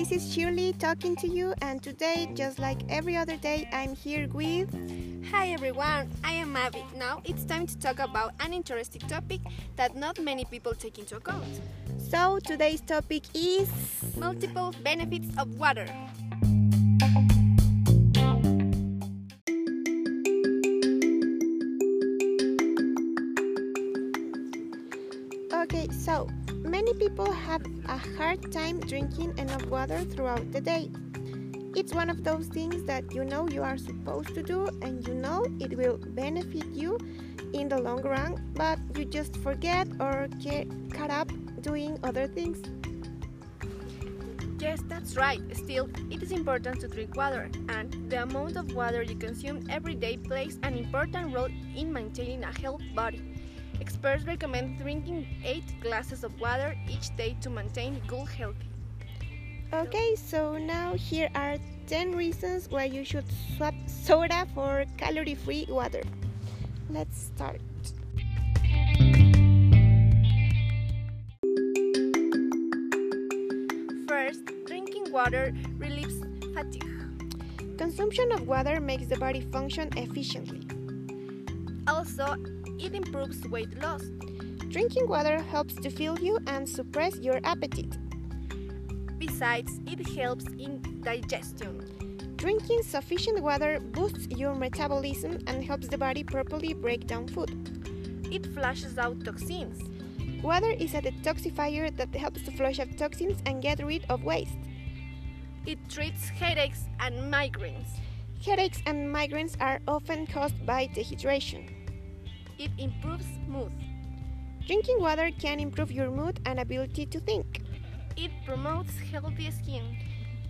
this is Shirley talking to you, and today, just like every other day, I'm here with. Hi everyone, I am Abby. Now it's time to talk about an interesting topic that not many people take into account. So, today's topic is. Multiple benefits of water. So many people have a hard time drinking enough water throughout the day. It's one of those things that you know you are supposed to do and you know it will benefit you in the long run, but you just forget or get caught up doing other things. Yes, that's right. Still, it is important to drink water, and the amount of water you consume every day plays an important role in maintaining a healthy body. Experts recommend drinking 8 glasses of water each day to maintain good health. Okay, so now here are 10 reasons why you should swap soda for calorie free water. Let's start. First, drinking water relieves fatigue. Consumption of water makes the body function efficiently. Also, it improves weight loss. Drinking water helps to fill you and suppress your appetite. Besides, it helps in digestion. Drinking sufficient water boosts your metabolism and helps the body properly break down food. It flushes out toxins. Water is a detoxifier that helps to flush out toxins and get rid of waste. It treats headaches and migraines. Headaches and migraines are often caused by dehydration. It improves mood. Drinking water can improve your mood and ability to think. It promotes healthy skin.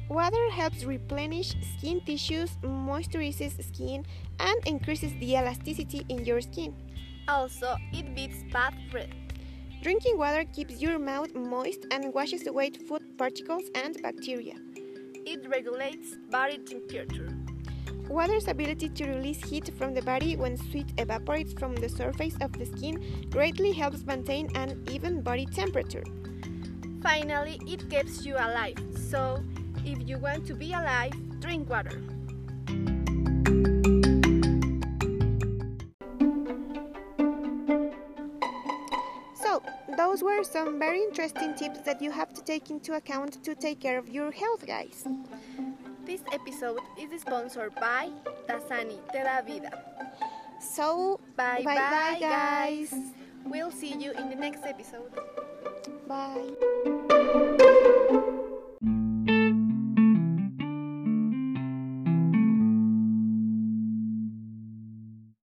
Water helps replenish skin tissues, moisturizes skin, and increases the elasticity in your skin. Also, it beats bad breath. Drinking water keeps your mouth moist and washes away food particles and bacteria. It regulates body temperature. Water's ability to release heat from the body when sweat evaporates from the surface of the skin greatly helps maintain an even body temperature. Finally, it keeps you alive. So, if you want to be alive, drink water. So, those were some very interesting tips that you have to take into account to take care of your health, guys. This episode is sponsored by Dasani Te Da Vida. So, Bye bye, bye, guys. We'll see you in the next episode. Bye.